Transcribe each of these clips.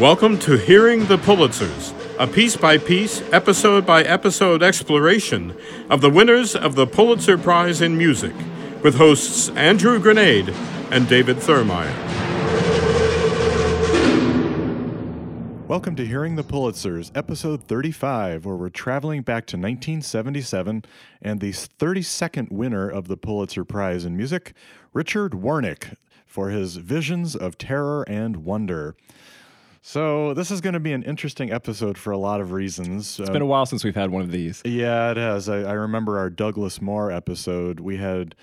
Welcome to Hearing the Pulitzers, a piece by piece, episode by episode exploration of the winners of the Pulitzer Prize in Music, with hosts Andrew Granade and David Thurmaier. Welcome to Hearing the Pulitzers, episode 35, where we're traveling back to 1977 and the 32nd winner of the Pulitzer Prize in Music, Richard Wernick, for his Visions of Terror and Wonder. So, this is going to be an interesting episode for a lot of reasons. It's been a while since we've had one of these. Yeah, it has. I, I remember our Douglas Moore episode. We had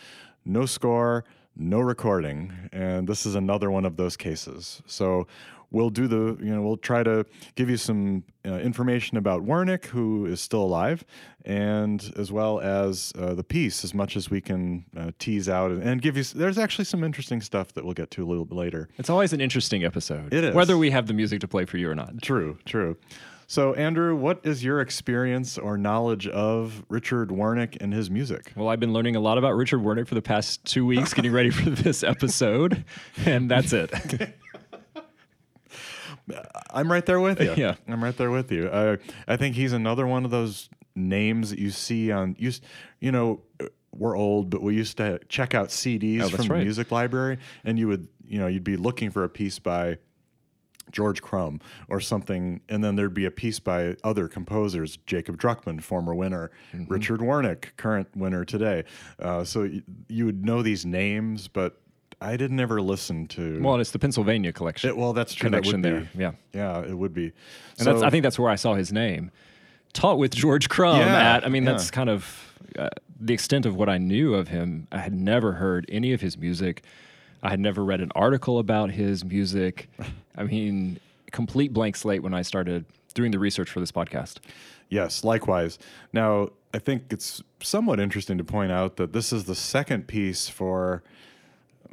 no score, no recording, and this is another one of those cases. So we'll do the, you know, we'll try to give you some uh, information about Wernick, who is still alive, and as well as uh, the piece, as much as we can uh, tease out and, and give you. There's actually some interesting stuff that we'll get to a little bit later. It's always an interesting episode. It is. Whether we have the music to play for you or not. True, true. So, Andrew, what is your experience or knowledge of Richard Wernick and his music? Well, I've been learning a lot about Richard Wernick for the past two weeks, getting ready for this episode, and that's it. I'm right there with you. Yeah. I'm right there with you. Uh, I think he's another one of those names that you see on you. You know, we're old, but we used to check out CDs Oh, from the right. music library, and you would, you know, you'd be looking for a piece by George Crumb or something, and then there'd be a piece by other composers: Jacob Druckman, former winner, Mm-hmm. Richard Wernick, current winner today. Uh, so y- you would know these names, but I didn't ever listen to. well, it's the Pennsylvania collection. it, well, that's true. that connection would there. be- Yeah. yeah, it would be. And that's, So- I think that's where I saw his name. Taught with George Crumb Yeah, at, I mean, yeah. that's kind of uh, the extent of what I knew of him. I had never heard any of his music. I had never read an article about his music. I mean, complete blank slate when I started doing the research for this podcast. Yes, likewise. Now, I think it's somewhat interesting to point out that this is the second piece for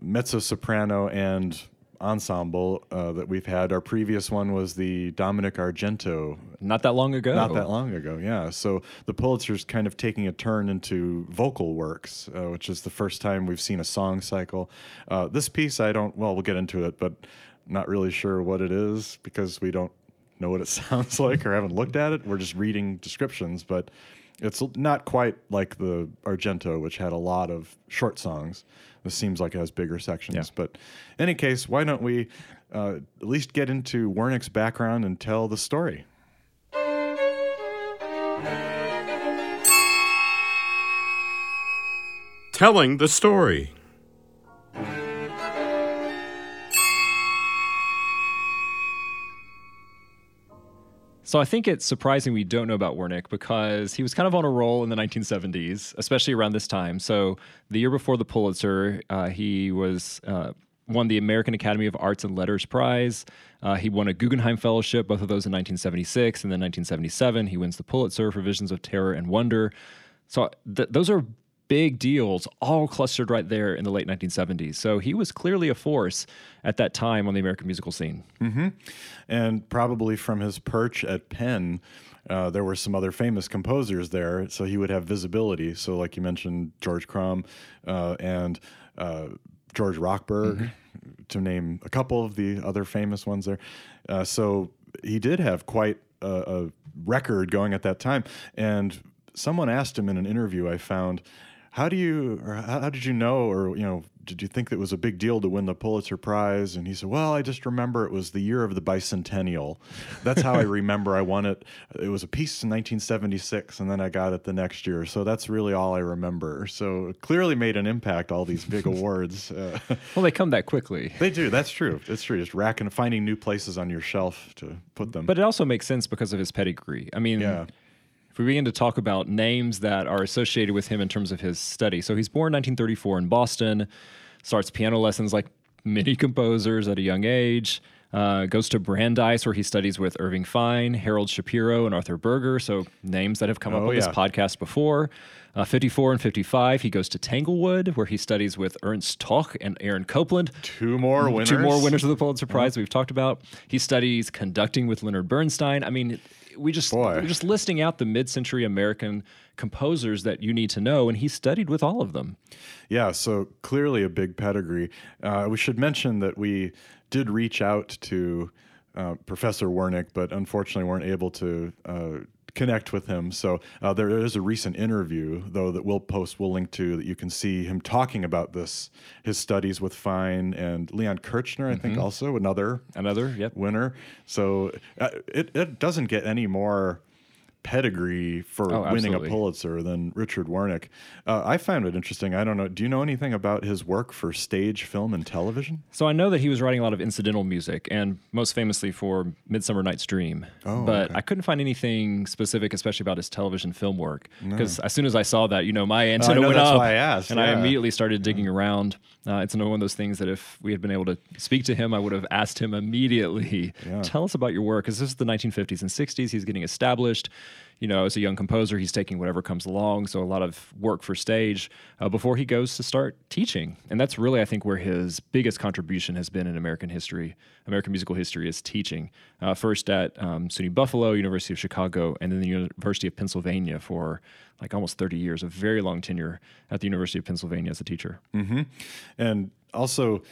mezzo soprano and ensemble uh, that we've had. Our previous one was the Dominic Argento Not that long ago. not that long ago, yeah. So the Pulitzer's kind of taking a turn into vocal works, uh, which is the first time we've seen a song cycle. Uh, this piece, I don't, well, we'll get into it, but not really sure what it is because we don't know what it sounds like or haven't looked at it. We're just reading descriptions, but it's not quite like the Argento, which had a lot of short songs. This seems like it has bigger sections. Yeah. But in any case, why don't we uh, at least get into Wernick's background and tell the story? Telling the story. So I think it's surprising we don't know about Wernick because he was kind of on a roll in the 1970s, especially around this time. So the year before the Pulitzer, uh, he was uh, won the American Academy of Arts and Letters Prize. Uh, he won a Guggenheim Fellowship, both of those in 1976 and then 1977. He wins the Pulitzer for Visions of Terror and Wonder. So th- those are big deals, all clustered right there in the late 1970s. So he was clearly a force at that time on the American musical scene. and probably from his perch at Penn, uh, there were some other famous composers there, so he would have visibility. So, like you mentioned, George Crumb uh, and uh, George Rochberg, to name a couple of the other famous ones there. Uh, so he did have quite a, a record going at that time. And someone asked him in an interview I found, how do you or how, how did you know or you know did you think that it was a big deal to win the Pulitzer Prize? And he said, Well, I just remember it was the year of the bicentennial. That's how I remember I won it. It was a piece in 1976, and then I got it the next year. So that's really all I remember. So it clearly made an impact, all these big awards. Uh, Well, they come that quickly. they do. That's true. It's true. Just racking, finding new places on your shelf to put them. But it also makes sense because of his pedigree. I mean, Yeah. We begin to talk about names that are associated with him in terms of his study, so he's born 1934 in Boston, starts piano lessons like many composers at a young age. Uh, goes to Brandeis, where he studies with Irving Fine, Harold Shapero, and Arthur Berger. So names that have come up Oh, on this podcast before. Uh, 54 and 55, he goes to Tanglewood, where he studies with Ernst Toch and Aaron Copland. two more winners. Two more winners of the Pulitzer Prize we've talked about. He studies conducting with Leonard Bernstein. I mean, we just Boy. we're just listing out the mid-century American composers that you need to know, and he studied with all of them. Yeah, so clearly a big pedigree. Uh, we should mention that we did reach out to uh, Professor Wernick, but unfortunately weren't able to uh, connect with him. So uh, there is a recent interview, though, that we'll post, we'll link to, that you can see him talking about this, his studies with Fine and Leon Kirchner, I think, also another Another, yep. winner. So uh, it, it doesn't get any more pedigree for Oh, winning a. Pulitzer than Richard Wernick. Uh, I found it interesting. I don't know. Do you know anything about his work for stage, film, and television? So I know that he was writing a lot of incidental music, and most famously for *Midsummer Night's Dream*. Oh, but okay. I couldn't find anything specific, especially about his television film work. Because as soon as I saw that, you know, my antenna know, went that's up, why I asked, and I immediately started digging around. Uh, it's another one of those things that if we had been able to speak to him, I would have asked him immediately. Yeah. Tell us about your work, because this is the 1950s and 60s. He's getting established. You know, as a young composer, he's taking whatever comes along. So a lot of work for stage uh, before he goes to start teaching, and that's really, I think, where his biggest contribution has been in American history, American musical history, is teaching. Uh, first at um, SUNY Buffalo, University of Chicago, and then the University of Pennsylvania for like almost 30 years, a very long tenure at the University of Pennsylvania as a teacher. And also,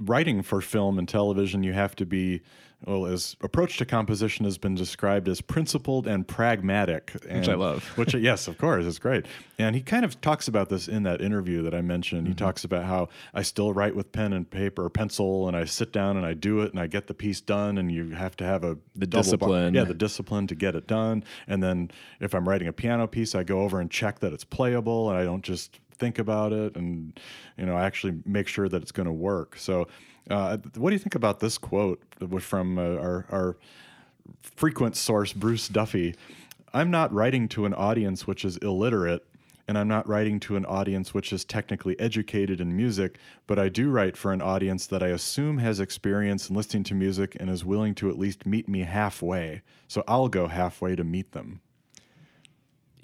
writing for film and television, you have to be, well, his approach to composition has been described as principled and pragmatic. And, I love. Which, yes, of course, it's great. And he kind of talks about this in that interview that I mentioned. Mm-hmm. He talks about how I still write with pen and paper or pencil, and I sit down and I do it, and I get the piece done, and you have to have a The double bar- discipline. yeah, the discipline to get it done. And then if I'm writing a piano piece, I go over and check that it's playable, and I don't just think about it, and you know, actually make sure that it's going to work. So, uh, what do you think about this quote from uh, our our frequent source, Bruce Duffie? I'm not writing to an audience which is illiterate. And I'm not writing to an audience which is technically educated in music, but I do write for an audience that I assume has experience in listening to music and is willing to at least meet me halfway. So I'll go halfway to meet them.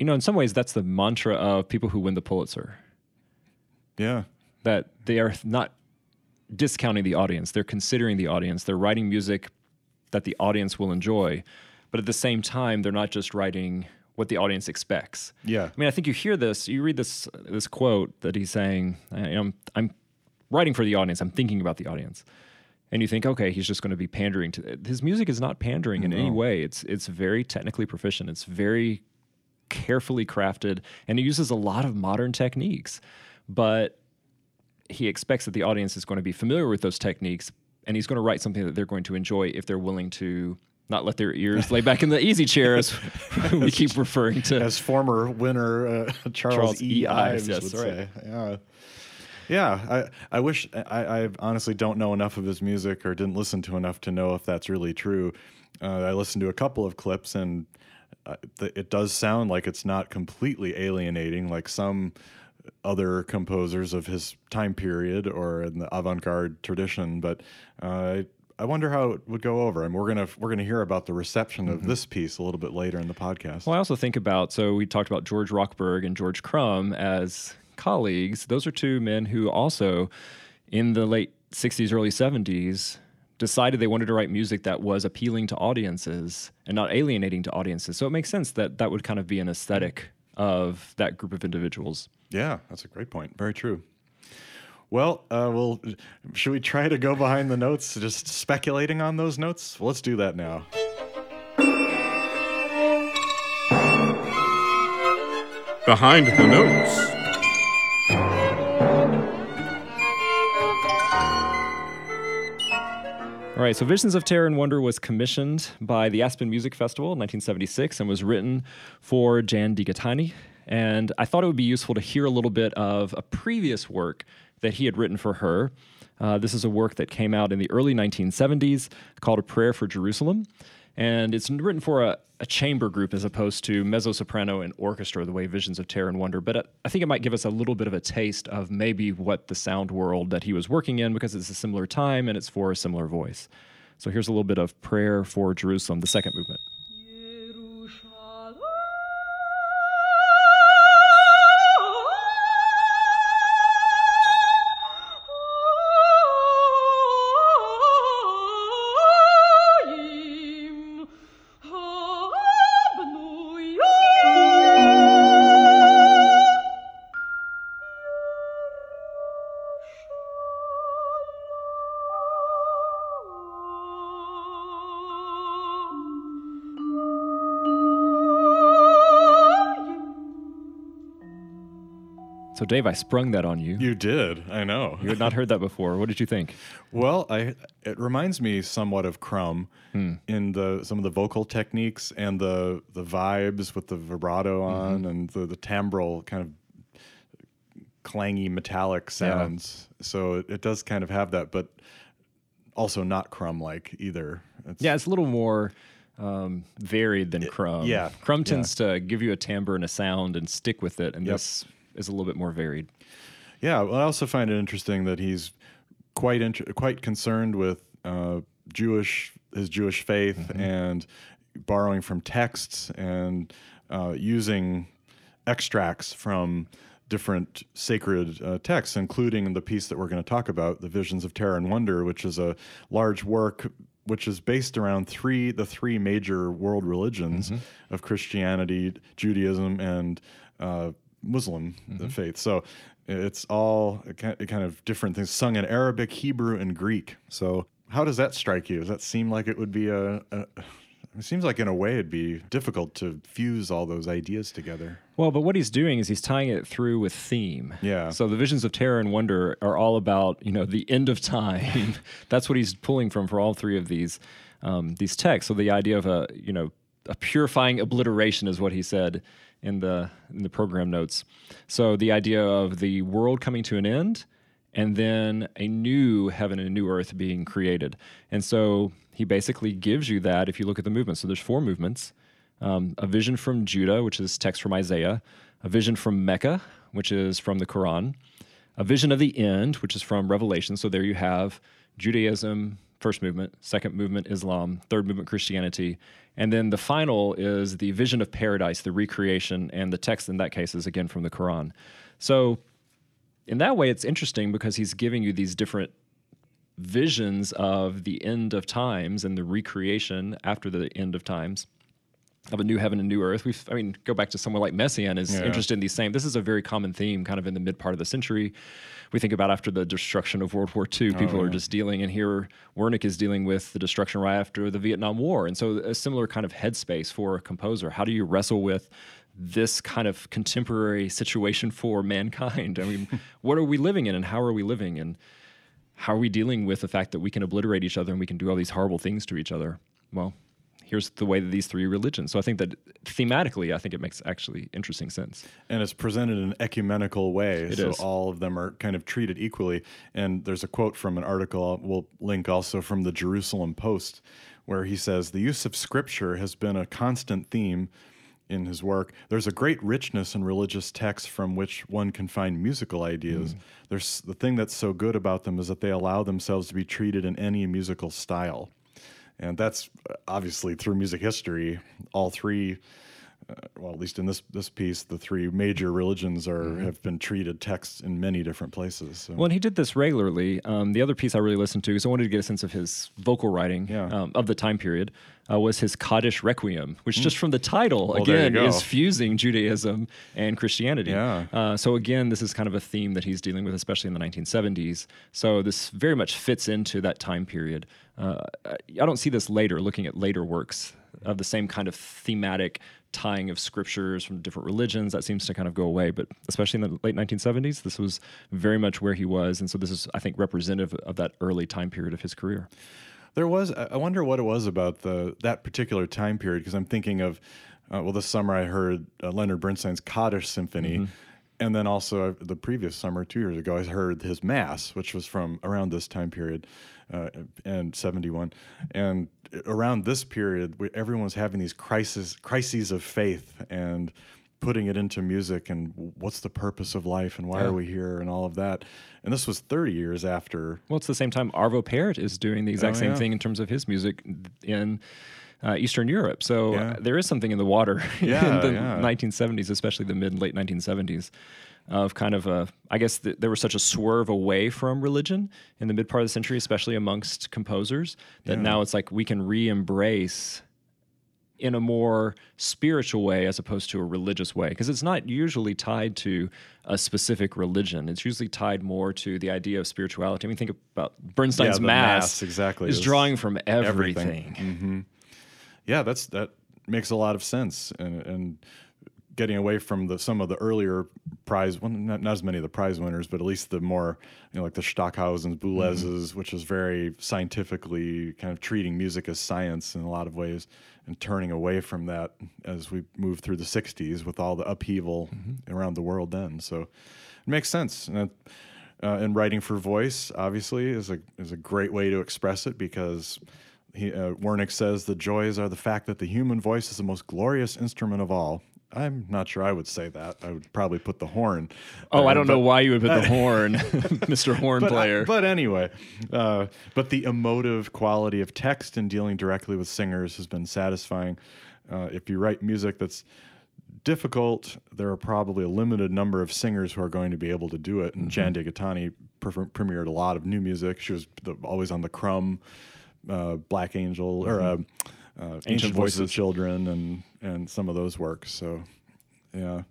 You know, in some ways, that's the mantra of people who win the Pulitzer. Yeah. that they are not discounting the audience. They're considering the audience. They're writing music that the audience will enjoy. But at the same time, they're not just writing what the audience expects. Yeah. I mean, I think you hear this, you read this this quote that he's saying, I, am I'm writing for the audience. I'm thinking about the audience. And you think, okay, he's just going to be pandering to his music is not pandering in any way. It's it's very technically proficient. It's very carefully crafted and he uses a lot of modern techniques. But he expects that the audience is going to be familiar with those techniques and he's going to write something that they're going to enjoy if they're willing to not let their ears lay back in the easy chair as we keep referring to As former winner uh, Charles, Charles E. Ives, yes, would right. say. Yeah. Yeah, I, I wish I, I honestly don't know enough of his music or didn't listen to enough to know if that's really true. Uh, I listened to a couple of clips and it does sound like it's not completely alienating like some other composers of his time period or in the avant-garde tradition. But uh, I wonder how it would go over. And we're gonna we're gonna hear about the reception of this piece a little bit later in the podcast. Well, I also think about so we talked about George Rochberg and George Crumb as colleagues. Those are two men who also, in the late '60s, early '70s, decided they wanted to write music that was appealing to audiences and not alienating to audiences. So it makes sense that that would kind of be an aesthetic of that group of individuals. Yeah, that's a great point. Very true. Well, uh, well, should we try to go behind the notes, just speculating on those notes? Well, let's do that now. Behind the Notes. All right, so Visions of Terror and Wonder was commissioned by the Aspen Music Festival in 1976 and was written for Jan DeGaetani. And I thought it would be useful to hear a little bit of a previous work that he had written for her. Uh, this is a work that came out in the early 1970s called A Prayer for Jerusalem. And it's written for a, a chamber group as opposed to mezzo soprano and orchestra, the way Visions of Terror and Wonder. But uh, I think it might give us a little bit of a taste of maybe what the sound world that he was working in because it's a similar time and it's for a similar voice. So here's a little bit of Prayer for Jerusalem, the second movement. So, Dave, I sprung that on you. You did. I know. You had not heard that before. What did you think? Well, I it reminds me somewhat of Crumb in the some of the vocal techniques and the the vibes with the vibrato on and the the timbral kind of clangy metallic sounds. So it, it does kind of have that, but also not Crumb like either. It's, Yeah, it's a little more um, varied than Crumb. yeah, Crumb yeah. tends to give you a timbre and a sound and stick with it, and Yep. this is a little bit more varied. Yeah, well, I also find it interesting that he's quite int- quite concerned with uh, Jewish his Jewish faith and borrowing from texts and uh, using extracts from different sacred uh, texts, including the piece that we're going to talk about, "The Visions of Terror and Wonder," which is a large work which is based around three the three major world religions of Christianity, Judaism, and uh, Muslim faith. So it's all kind of different things sung in Arabic, Hebrew, and Greek. So how does that strike you? Does that seem like it would be a? a it seems like in a way it'd be difficult to fuse all those ideas together. Well, but what he's doing is he's tying it through with theme. Yeah. So the visions of terror and wonder are all about you know the end of time. That's what he's pulling from for all three of these um, these texts. So the idea of a you know a purifying obliteration is what he said in the in the program notes. So the idea of the world coming to an end and then a new heaven and a new earth being created. And so he basically gives you that if you look at the movements. So there's four movements um, a vision from Judah, which is text from Isaiah, a vision from Mecca, which is from the Quran, a vision of the end, which is from Revelation. So there you have Judaism, first movement, second movement, Islam, third movement, Christianity. And then the final is the vision of paradise, the recreation, and the text in that case is again from the Quran. So in that way, it's interesting because he's giving you these different visions of the end of times and the recreation after the end of times of a new heaven and new earth. We've, I mean, go back to someone like Messiaen is Yeah. interested in these same. This is a very common theme, kind of in the mid part of the century. We think about after the destruction of World War II, oh, people are just dealing, and here Wernick is dealing with the destruction right after the Vietnam War, and so a similar kind of headspace for a composer. How do you wrestle with this kind of contemporary situation for mankind? I mean, what are we living in, and how are we living, and how are we dealing with the fact that we can obliterate each other and we can do all these horrible things to each other? Well, here's the way that these three religions. So I think that thematically, I think it makes actually interesting sense. and it's presented in an ecumenical way. It so is. all of them are kind of treated equally. And there's a quote from an article uh, we'll link also from the Jerusalem Post, where he says the use of scripture has been a constant theme in his work. There's a great richness in religious texts from which one can find musical ideas. Mm. There's the thing that's so good about them is that they allow themselves to be treated in any musical style. And that's uh, obviously through music history, all three well, at least in this this piece, the three major religions are Mm-hmm. have been treated texts in many different places. So. Well, and he did this regularly. Um, the other piece I really listened to, because I wanted to get a sense of his vocal writing Yeah. um, of the time period, uh, was his Kaddish Requiem, which just from the title, Mm. Well, again, is fusing Judaism and Christianity. Yeah. Uh, so, again, this is kind of a theme that he's dealing with, especially in the 1970s. So, this very much fits into that time period. Uh, I don't see this later, looking at later works of the same kind of thematic tying of scriptures from different religions. That seems to kind of go away. But especially in the late 1970s, this was very much where he was. And so, this is, I think, representative of that early time period of his career. There was. I wonder what it was about the that particular time period because I'm thinking of. Uh, well, this summer I heard uh, Leonard Bernstein's Kaddish Symphony, Mm-hmm. And then also uh, the previous summer, two years ago, I heard his Mass, which was from around this time period, uh, and '71, and around this period, everyone was having these crises, crises of faith, and putting it into music, and what's the purpose of life, and why Yeah. are we here, and all of that. And this was 30 years after Well, it's the same time Arvo Pärt is doing the exact Oh, same yeah. thing in terms of his music in uh, Eastern Europe. So Yeah. uh, there is something in the water Yeah, in the yeah. 1970s, especially the mid and late 1970s, of kind of a. I guess th- there was such a swerve away from religion in the mid part of the century, especially amongst composers, that Yeah. now it's like we can re-embrace in a more spiritual way as opposed to a religious way because it's not usually tied to a specific religion it's usually tied more to the idea of spirituality i mean think about bernstein's the mass, Mass, exactly, is drawing from everything. everything, yeah, that's that makes a lot of sense, and, and getting away from the some of the earlier prize, well, not, not as many of the prize winners, but at least the more, you know, like the Stockhausens, Boulez's, which is very scientifically kind of treating music as science in a lot of ways, and turning away from that as we move through the '60s with all the upheaval around the world. Then, so it makes sense. And it, uh, and writing for voice obviously is a is a great way to express it because he, uh, Wernick says the joys are the fact that the human voice is the most glorious instrument of all. I'm not sure I would say that. I would probably put the horn. Oh, I don't but- know why you would put the horn, Mr. Horn but, Player. but anyway, uh, but the emotive quality of text and dealing directly with singers has been satisfying. Uh, if you write music that's difficult, there are probably a limited number of singers who are going to be able to do it. And Jan DeGaetani pre- premiered a lot of new music. She was the, always on the Crumb, uh, Black Angel, or uh, uh, Ancient Voices of Voices. Children, and and some of those works. So, yeah.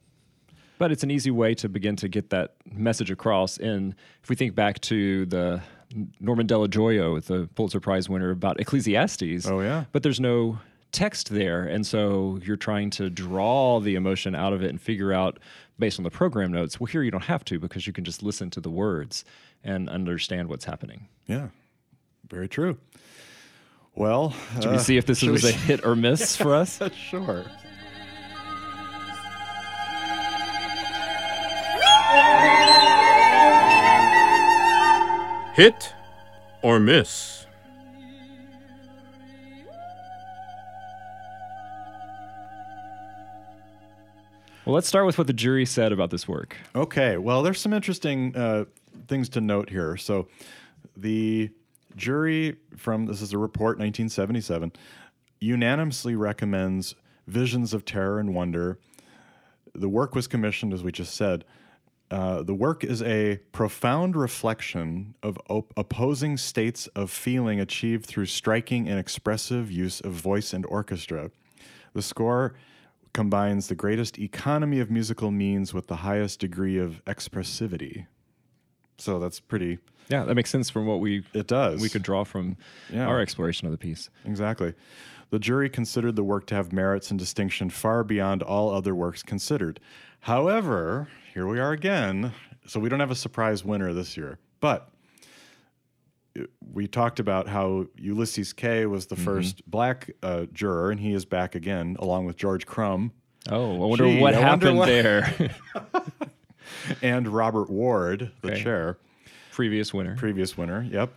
But it's an easy way to begin to get that message across. And if we think back to the Norman Dello Joio, the Pulitzer Prize winner, about Ecclesiastes. Oh, yeah. But there's no text there. And so you're trying to draw the emotion out of it and figure out based on the program notes. Well, here you don't have to because you can just listen to the words and understand what's happening. Yeah, very true. Well, Should we see if this was a hit or miss for us? sure. Hit or miss? Well, let's start with what the jury said about this work. Okay, well, there's some interesting uh, things to note here. So, the jury from this is a report 1977 unanimously recommends Visions of Terror and Wonder. The work was commissioned, as we just said. Uh, the work is a profound reflection of op- opposing states of feeling achieved through striking and expressive use of voice and orchestra. The score combines the greatest economy of musical means with the highest degree of expressivity. So that's pretty. Yeah, that makes sense from what we It does. we could draw from Yeah. our exploration of the piece. Exactly. The jury considered the work to have merits and distinction far beyond all other works considered. However, here we are again. So we don't have a surprise winner this year. But we talked about how Ulysses Kay was the first black uh, juror, and he is back again, along with George Crumb Oh, I wonder Gee, what I wonder happened what- there. and Robert Ward, the Okay. chair. Previous winner. Previous winner, yep.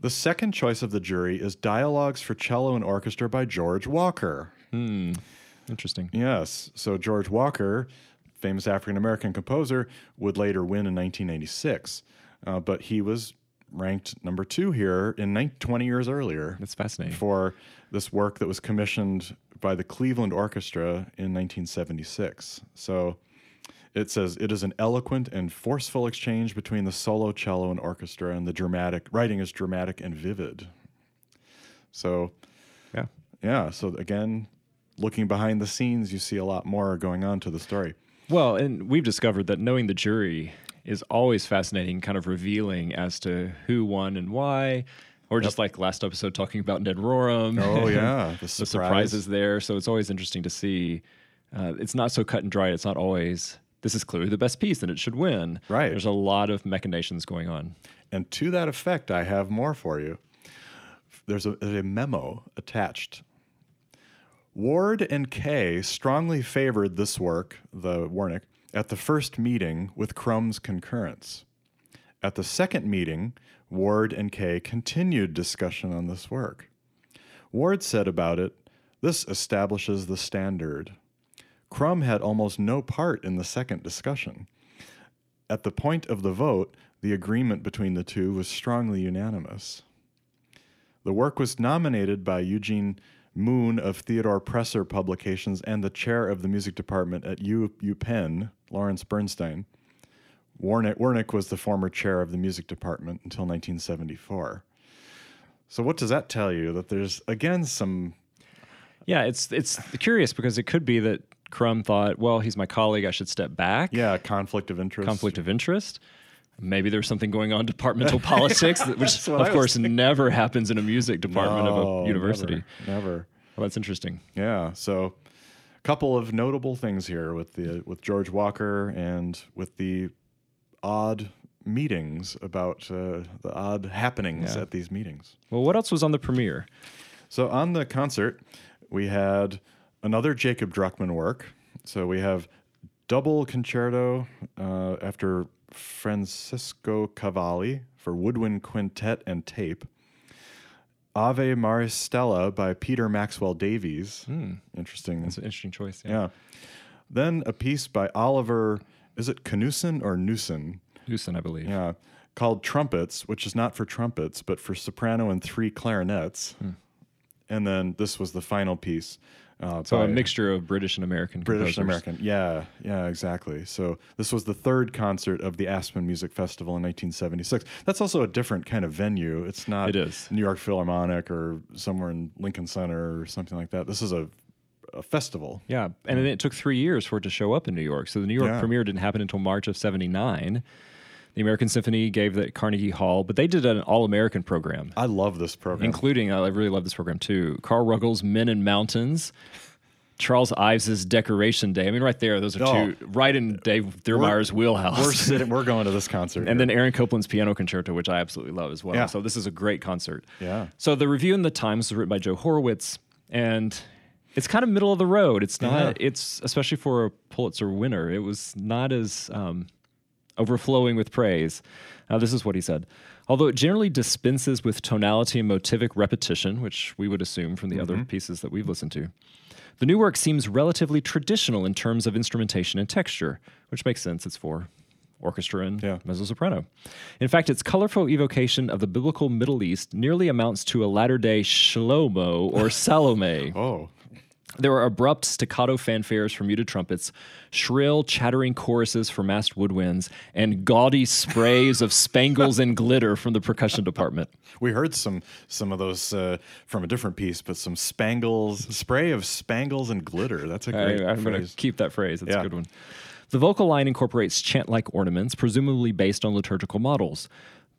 The second choice of the jury is Dialogues for Cello and Orchestra by George Walker. Hmm. Interesting. Yes. So George Walker, famous African American composer, would later win in 1986. Uh, but he was ranked number two here in nine, 20 years earlier That's fascinating. for this work that was commissioned by the Cleveland Orchestra in 1976. So it says it is an eloquent and forceful exchange between the solo cello and orchestra, and the dramatic writing is dramatic and vivid. So Yeah. yeah. So again, looking behind the scenes, you see a lot more going on to the story. Well, and we've discovered that knowing the jury is always fascinating, kind of revealing as to who won and why. Or just like last episode talking about Ned Rorem. Oh yeah, the, the surprises there. So it's always interesting to see. Uh, it's not so cut and dry. It's not always this is clearly the best piece and it should win. Right. There's a lot of machinations going on. And to that effect, I have more for you. There's a, a memo attached. Ward and Kay strongly favored this work, the Wernick, at the first meeting with Crumb's concurrence. At the second meeting, Ward and Kay continued discussion on this work. Ward said about it, This establishes the standard. Crumb had almost no part in the second discussion. At the point of the vote, the agreement between the two was strongly unanimous. The work was nominated by Eugene Moon of Theodore Presser Publications and the chair of the music department at U, UPenn, Lawrence Bernstein. Wernick, Wernick was the former chair of the music department until 1974. So, what does that tell you? That there's, again, some. Yeah, it's it's curious because it could be that Crumb thought, well, he's my colleague, I should step back. Yeah, conflict of interest. Conflict of interest. Maybe there's something going on departmental politics, which That's what I of course never happens in a music department of a university. Never. never. Well, that's interesting. Yeah. So a couple of notable things here with the with George Walker and with the odd meetings about uh, the odd happenings Yeah. at these meetings. Well, what else was on the premiere? So on the concert, we had another Jacob Druckman work. So we have double concerto uh, after Francisco Cavalli for woodwind quintet and tape. Ave Maristella by Peter Maxwell Davies. Interesting. It's an interesting choice. Yeah. yeah. Then a piece by Oliver, is it Knussen or Newson? Houston, I believe. Yeah, called Trumpets, which is not for trumpets, but for soprano and three clarinets. Hmm. And then this was the final piece. Uh, So a mixture of British and American British and. American. Yeah, yeah, exactly. So this was the third concert of the Aspen Music Festival in 1976. That's also a different kind of venue. It's not It is. New York Philharmonic or somewhere in Lincoln Center or something like that. This is a, a festival. Yeah, and then it took three years for it to show up in New York. So the New York Yeah. premiere didn't happen until March of '79. The American Symphony gave that Carnegie Hall, but they did an all-American program, I love this program. including I really love this program too. Carl Ruggles' Men and Mountains, Charles Ives's Decoration Day. I mean, right there, those are Oh. two right in Dave Thurmaier's wheelhouse. we're sitting. We're going to this concert. and here. then Aaron Copland's Piano Concerto, which I absolutely love as well. Yeah. So this is a great concert. Yeah. So the review in the Times was written by Joe Horowitz, and it's kind of middle of the road. It's not. Yeah. It's especially for a Pulitzer winner. It was not as um, overflowing with praise. Now this is what he said. Although it generally dispenses with tonality and motivic repetition, which we would assume from the other mm-hmm. pieces that we've listened to, the new work seems relatively traditional in terms of instrumentation and texture, which makes sense. It's for orchestra and Yeah. mezzo soprano. In fact, its colorful evocation of the biblical Middle East nearly amounts to a latter day Shlomo or Salome. oh, There are abrupt staccato fanfares for muted trumpets, shrill, chattering choruses for massed woodwinds, and gaudy sprays of spangles and glitter from the percussion department. We heard some some of those uh, from a different piece, but some spangles, spray of spangles and glitter. That's a great I, am going to keep that phrase. It's Yeah. a good one. The vocal line incorporates chant like ornaments, presumably based on liturgical models.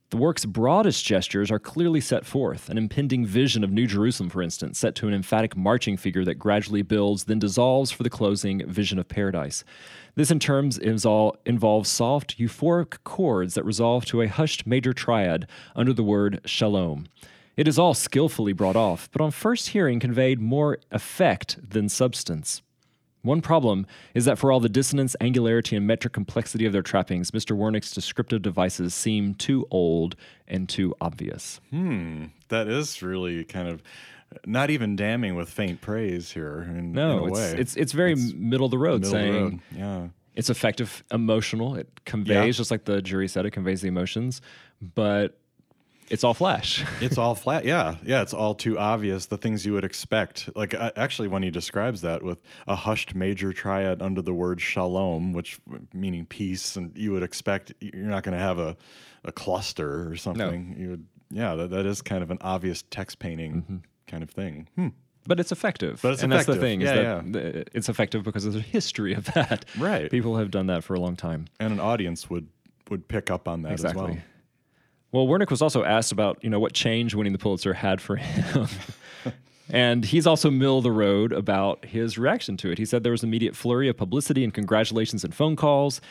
The work's broadest gestures are clearly set forth, an impending vision of New Jerusalem, for instance, set to an emphatic marching figure that gradually builds, then dissolves for the closing vision of paradise. This, in terms, involves soft, euphoric chords that resolve to a hushed major triad under the word shalom. It is all skillfully brought off, but on first hearing conveyed more effect than substance. One problem is that for all the dissonance, angularity, and metric complexity of their trappings, Mr. Wernick's descriptive devices seem too old and too obvious. Hmm, that is really kind of not even damning with faint praise here. In, No, in a it's, way. it's it's very middle of the road, of the saying road. Yeah. it's effective, emotional. It conveys Yeah. just like the jury said, it conveys the emotions, but it's all flash. It's all flat. Yeah. Yeah. It's all too obvious. The things you would expect. Like, uh, actually, when he describes that with a hushed major triad under the word shalom, which meaning peace, and you would expect you're not going to have a, a cluster or something. You would, yeah, that, that is kind of an obvious text painting kind of thing. Hmm. But it's effective. But it's and that's the effective. thing. Is Yeah, that it's effective because there's a history of that. Right. People have done that for a long time. And an audience would would pick up on that Exactly. as well. Well, Wernick was also asked about, you know, what change winning the Pulitzer had for him. and he's also middle of the road about his reaction to it. He said there was an immediate flurry of publicity and congratulations and phone calls.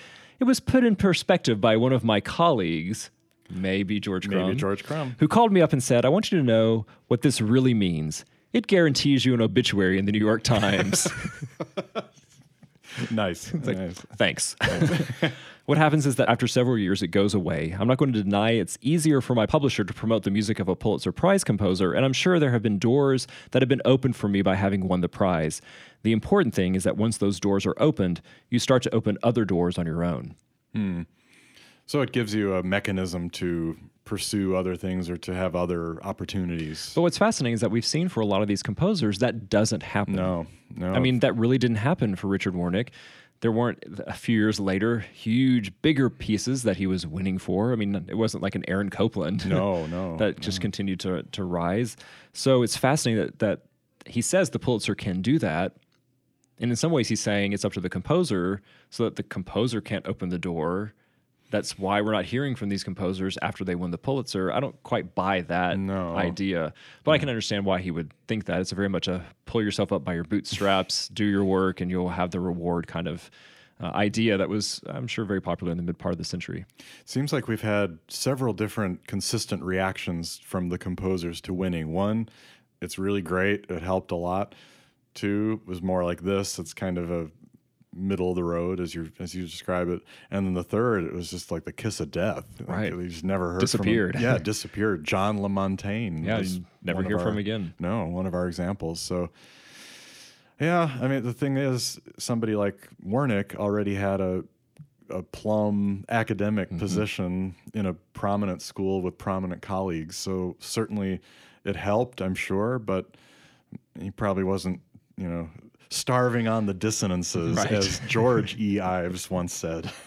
It was put in perspective by one of my colleagues, maybe George Crumb, Maybe George Crumb. who called me up and said, I want you to know what this really means. It guarantees you an obituary in the New York Times. Nice. nice. Thanks. What happens is that after several years, it goes away. I'm not going to deny it's easier for my publisher to promote the music of a Pulitzer Prize composer, and I'm sure there have been doors that have been opened for me by having won the prize. The important thing is that once those doors are opened, you start to open other doors on your own. Hmm. So it gives you a mechanism to pursue other things or to have other opportunities. But what's fascinating is that we've seen for a lot of these composers that doesn't happen. No, no. I mean, that really didn't happen for Richard Wernick. There weren't a few years later huge, bigger pieces that he was winning for. I mean, it wasn't like an Aaron Copland. No, no, that just continued to to rise. So it's fascinating that that he says the Pulitzer can do that. And in some ways, he's saying it's up to the composer, so that the composer can't open the door. That's why we're not hearing from these composers after they win the Pulitzer. I don't quite buy that No. idea, but I can understand why he would think that. It's a very much a pull yourself up by your bootstraps, do your work, and you'll have the reward kind of uh, idea that was, I'm sure, very popular in the mid part of the century. Seems like we've had several different consistent reactions from the composers to winning. One, it's really great, it helped a lot. Two was more like this, it's kind of a middle of the road as you as you describe it. And then the third, it was just like the kiss of death. Like, Right. we just never heard Disappeared. From him. Yeah, disappeared. John La Montaine. Yeah, never hear from our- him again. No, one of our examples. So yeah, I mean the thing is somebody like Wernick already had a a plum academic Mm-hmm. position in a prominent school with prominent colleagues. So certainly it helped, I'm sure, but he probably wasn't, you know, starving on the dissonances, Right. as George E. Ives once said.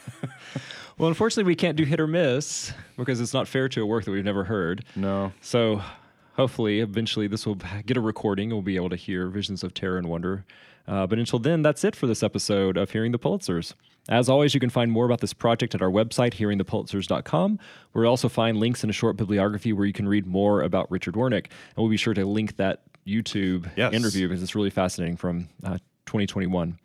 Well, unfortunately, we can't do hit or miss because it's not fair to a work that we've never heard. no. So hopefully, eventually, this will get a recording. And we'll be able to hear Visions of Terror and Wonder. Uh, but until then, that's it for this episode of Hearing the Pulitzers. As always, you can find more about this project at our website, hearingthepulitzers.com, where you'll also find links and a short bibliography where you can read more about Richard Wernick. And we'll be sure to link that YouTube Yes. interview because it's really fascinating from uh, 2021.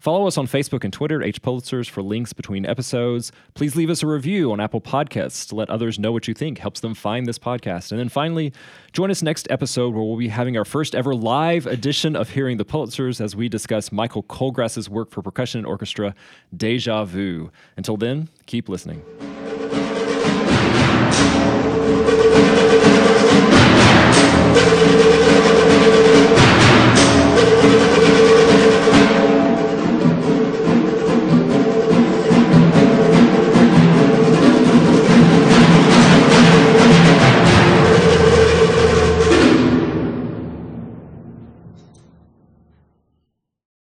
Follow us on Facebook and Twitter at H Pulitzers for links between episodes. Please leave us a review on Apple Podcasts to let others know what you think, helps them find this podcast. And then finally, join us next episode where we'll be having our first ever live edition of Hearing the Pulitzers as we discuss Michael Colgrass's work for percussion and orchestra, Deja Vu. Until then, keep listening.